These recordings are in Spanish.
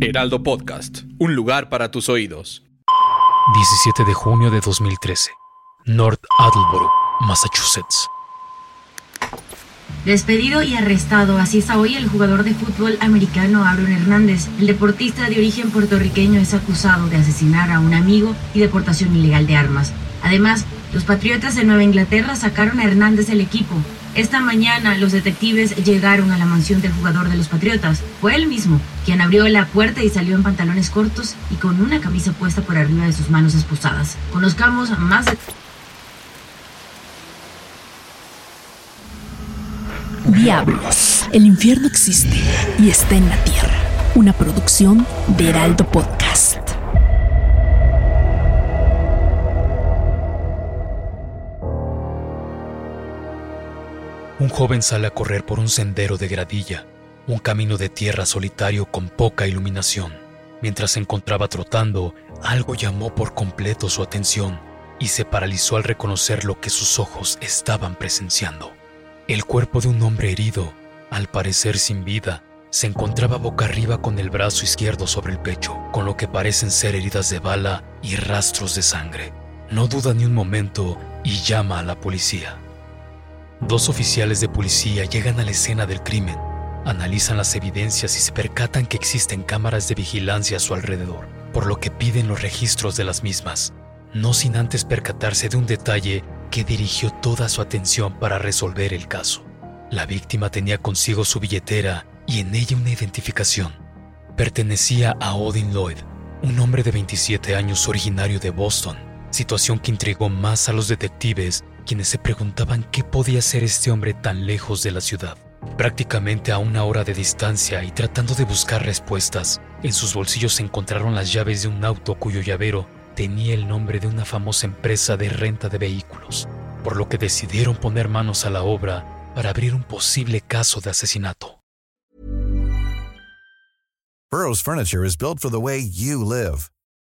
Heraldo Podcast, un lugar para tus oídos. 17 de junio de 2013, North Attleboro, Massachusetts. Despedido y arrestado, así está hoy el jugador de fútbol americano Aaron Hernández. El deportista de origen puertorriqueño es acusado de asesinar a un amigo y deportación ilegal de armas. Además, los Patriotas de Nueva Inglaterra sacaron a Hernández del equipo. Esta mañana los detectives llegaron a la mansión del jugador de los Patriotas. Fue él mismo quien abrió la puerta y salió en pantalones cortos y con una camisa puesta por arriba de sus manos esposadas. Conozcamos más. Diablos, el infierno existe y está en la tierra. Una producción de Heraldo Podcast. Un joven sale a correr por un sendero de gradilla, un camino de tierra solitario con poca iluminación. Mientras se encontraba trotando, algo llamó por completo su atención y se paralizó al reconocer lo que sus ojos estaban presenciando. El cuerpo de un hombre herido, al parecer sin vida, se encontraba boca arriba con el brazo izquierdo sobre el pecho, con lo que parecen ser heridas de bala y rastros de sangre. No duda ni un momento y llama a la policía. Dos oficiales de policía llegan a la escena del crimen, analizan las evidencias y se percatan que existen cámaras de vigilancia a su alrededor, por lo que piden los registros de las mismas, no sin antes percatarse de un detalle que dirigió toda su atención para resolver el caso. La víctima tenía consigo su billetera y en ella una identificación. Pertenecía a Odin Lloyd, un hombre de 27 años originario de Boston, situación que intrigó más a los detectives quienes se preguntaban qué podía ser este hombre tan lejos de la ciudad. Prácticamente a una hora de distancia y tratando de buscar respuestas, en sus bolsillos se encontraron las llaves de un auto cuyo llavero tenía el nombre de una famosa empresa de renta de vehículos, por lo que decidieron poner manos a la obra para abrir un posible caso de asesinato. Burroughs Furniture is built for the way you live.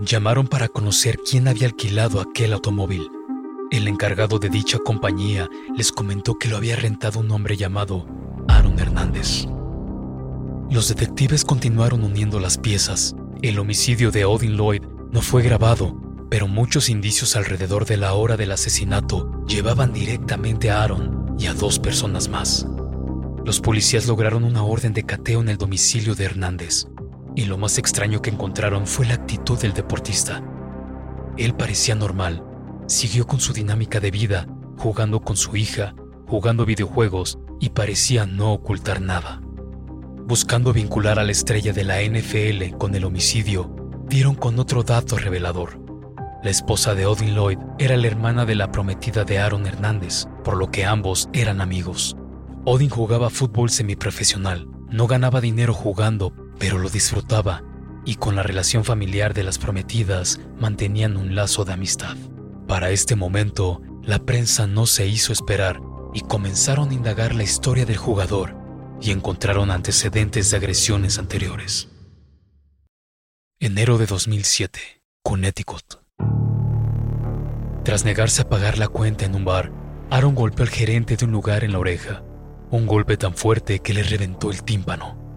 Llamaron para conocer quién había alquilado aquel automóvil. El encargado de dicha compañía les comentó que lo había rentado un hombre llamado Aaron Hernández. Los detectives continuaron uniendo las piezas. El homicidio de Odin Lloyd no fue grabado, pero muchos indicios alrededor de la hora del asesinato llevaban directamente a Aaron y a dos personas más. Los policías lograron una orden de cateo en el domicilio de Hernández, y lo más extraño que encontraron fue la actitud del deportista. Él parecía normal, siguió con su dinámica de vida, jugando con su hija, jugando videojuegos y parecía no ocultar nada. Buscando vincular a la estrella de la NFL con el homicidio, dieron con otro dato revelador. La esposa de Odin Lloyd era la hermana de la prometida de Aaron Hernández, por lo que ambos eran amigos. Odin jugaba fútbol semiprofesional, no ganaba dinero jugando, pero lo disfrutaba, y con la relación familiar de las prometidas mantenían un lazo de amistad. Para este momento, la prensa no se hizo esperar y comenzaron a indagar la historia del jugador y encontraron antecedentes de agresiones anteriores. Enero de 2007, Connecticut. Tras negarse a pagar la cuenta en un bar, Aaron golpeó al gerente de un lugar en la oreja, un golpe tan fuerte que le reventó el tímpano.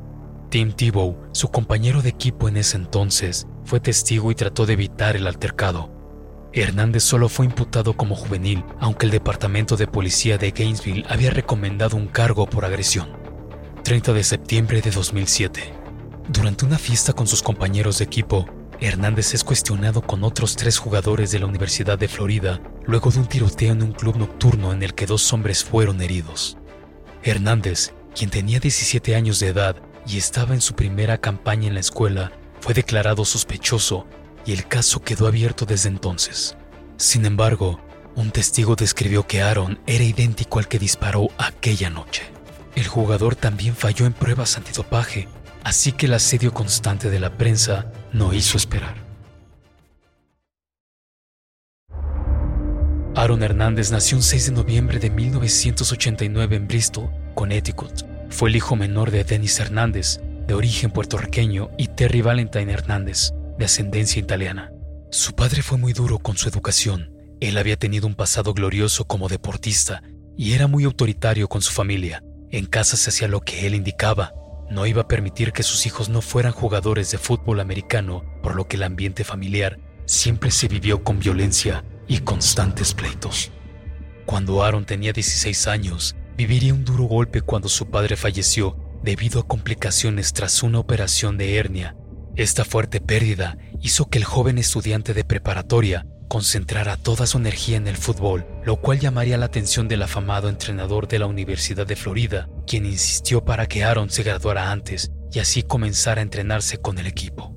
Tim Tebow, su compañero de equipo en ese entonces, fue testigo y trató de evitar el altercado. Hernández solo fue imputado como juvenil, aunque el Departamento de Policía de Gainesville había recomendado un cargo por agresión. 30 de septiembre de 2007. Durante una fiesta con sus compañeros de equipo, Hernández es cuestionado con otros tres jugadores de la Universidad de Florida luego de un tiroteo en un club nocturno en el que dos hombres fueron heridos. Hernández, quien tenía 17 años de edad y estaba en su primera campaña en la escuela, fue declarado sospechoso y el caso quedó abierto desde entonces. Sin embargo, un testigo describió que Aaron era idéntico al que disparó aquella noche. el jugador también falló en pruebas antidopaje, así que el asedio constante de la prensa no hizo esperar. Aaron Hernández nació el 6 de noviembre de 1989 en Bristol, Connecticut. Fue el hijo menor de Dennis Hernández, de origen puertorriqueño, y Terry Valentine Hernández, de ascendencia italiana. Su padre fue muy duro con su educación. Él había tenido un pasado glorioso como deportista y era muy autoritario con su familia. En casa se hacía lo que él indicaba. No iba a permitir que sus hijos no fueran jugadores de fútbol americano, por lo que el ambiente familiar siempre se vivió con violencia y constantes pleitos. Cuando Aaron tenía 16 años, viviría un duro golpe cuando su padre falleció debido a complicaciones tras una operación de hernia. Esta fuerte pérdida hizo que el joven estudiante de preparatoria concentrara toda su energía en el fútbol, lo cual llamaría la atención del afamado entrenador de la Universidad de Florida, quien insistió para que Aaron se graduara antes y así comenzara a entrenarse con el equipo.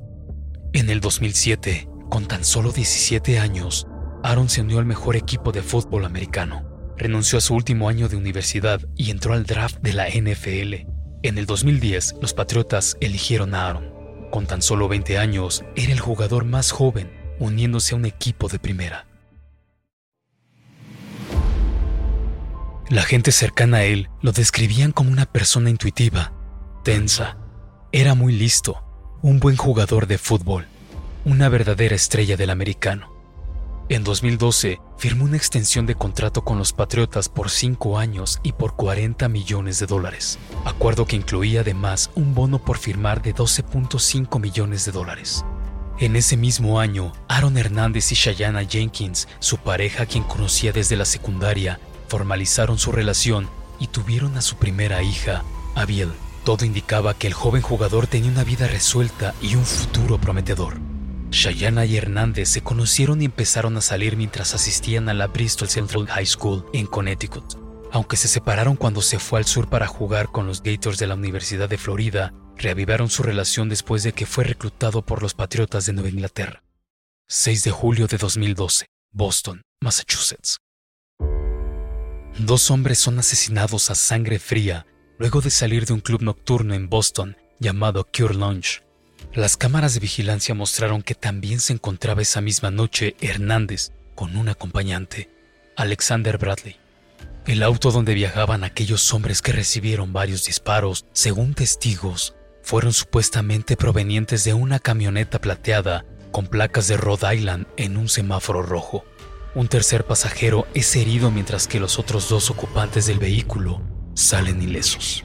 En el 2007, con tan solo 17 años, Aaron se unió al mejor equipo de fútbol americano. Renunció a su último año de universidad y entró al draft de la NFL. En el 2010, los Patriotas eligieron a Aaron. Con tan solo 20 años, era el jugador más joven uniéndose a un equipo de primera. La gente cercana a él lo describían como una persona intuitiva, tensa. Era muy listo, un buen jugador de fútbol, una verdadera estrella del americano. En 2012 firmó una extensión de contrato con los Patriotas por 5 años y por 40 millones de dólares, acuerdo que incluía además un bono por firmar de 12.5 millones de dólares. En ese mismo año, Aaron Hernández y Shayana Jenkins, su pareja quien conocía desde la secundaria, formalizaron su relación y tuvieron a su primera hija, Abiel. Todo indicaba que el joven jugador tenía una vida resuelta y un futuro prometedor. Shayana y Hernández se conocieron y empezaron a salir mientras asistían a la Bristol Central High School en Connecticut. Aunque se separaron cuando se fue al sur para jugar con los Gators de la Universidad de Florida, reavivaron su relación después de que fue reclutado por los Patriotas de Nueva Inglaterra. 6 de julio de 2012, Boston, Massachusetts. Dos hombres son asesinados a sangre fría luego de salir de un club nocturno en Boston llamado Cure Lounge. Las cámaras de vigilancia mostraron que también se encontraba esa misma noche Hernández con un acompañante, Alexander Bradley. El auto donde viajaban aquellos hombres que recibieron varios disparos, según testigos, fueron supuestamente provenientes de una camioneta plateada con placas de Rhode Island en un semáforo rojo. Un tercer pasajero es herido mientras que los otros dos ocupantes del vehículo salen ilesos.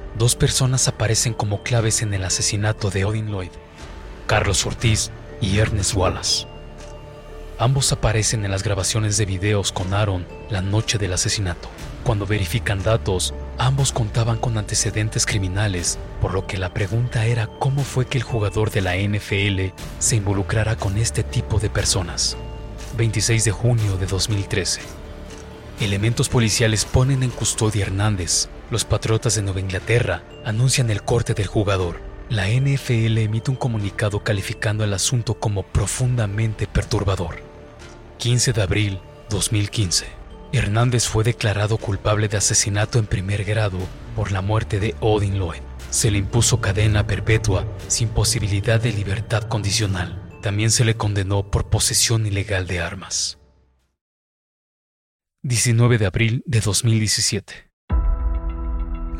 dos personas aparecen como claves en el asesinato de Odin Lloyd, Carlos Ortiz y Ernest Wallace. Ambos aparecen en las grabaciones de videos con Aaron la noche del asesinato. Cuando verifican datos, ambos contaban con antecedentes criminales, por lo que la pregunta era cómo fue que el jugador de la NFL se involucrara con este tipo de personas. 26 de junio de 2013. Elementos policiales ponen en custodia a Hernández. Los Patriotas de Nueva Inglaterra anuncian el corte del jugador. La NFL emite un comunicado calificando el asunto como profundamente perturbador. 15 de abril 2015. Hernández fue declarado culpable de asesinato en primer grado por la muerte de Odin Lloyd. se le impuso cadena perpetua sin posibilidad de libertad condicional. También se le condenó por posesión ilegal de armas. 19 de abril de 2017.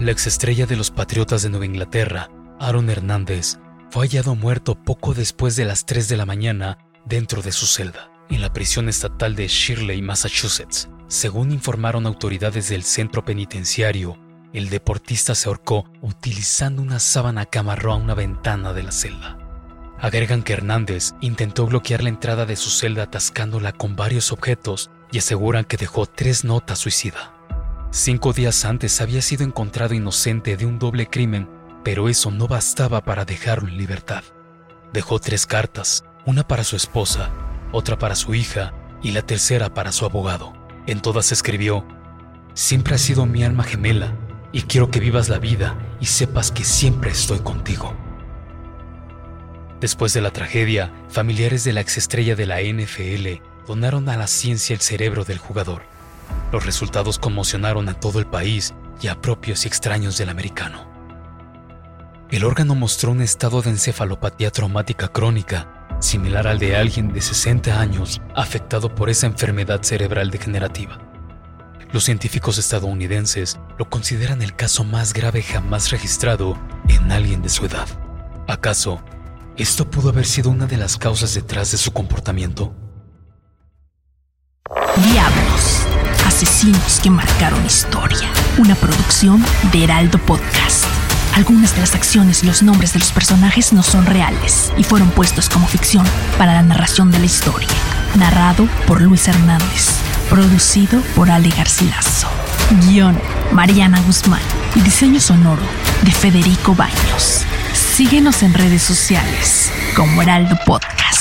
La exestrella de los Patriotas de Nueva Inglaterra, Aaron Hernández, fue hallado muerto poco después de las 3 de la mañana dentro de su celda, en la prisión estatal de Shirley, Massachusetts. Según informaron autoridades del centro penitenciario, el deportista se ahorcó utilizando una sábana que amarró a una ventana de la celda. Agregan que Hernández intentó bloquear la entrada de su celda atascándola con varios objetos y aseguran que dejó tres notas suicida. Cinco días antes había sido encontrado inocente de un doble crimen, pero eso no bastaba para dejarlo en libertad. Dejó tres cartas, una para su esposa, otra para su hija y la tercera para su abogado. En todas escribió, Siempre has sido mi alma gemela y quiero que vivas la vida y sepas que siempre estoy contigo. Después de la tragedia, familiares de la exestrella de la NFL donaron a la ciencia el cerebro del jugador. Los resultados conmocionaron a todo el país y a propios y extraños del americano. El órgano mostró un estado de encefalopatía traumática crónica, similar al de alguien de 60 años afectado por esa enfermedad cerebral degenerativa. Los científicos estadounidenses lo consideran el caso más grave jamás registrado en alguien de su edad. ¿Acaso esto pudo haber sido una de las causas detrás de su comportamiento? Diablos, asesinos que marcaron historia. Una producción de Heraldo Podcast. Algunas de las acciones y los nombres de los personajes no son reales y fueron puestos como ficción para la narración de la historia. Narrado por Luis Hernández. Producido por Ale Garcilaso. Guión, Mariana Guzmán. Y diseño sonoro de Federico Baños. Síguenos en redes sociales como Heraldo Podcast.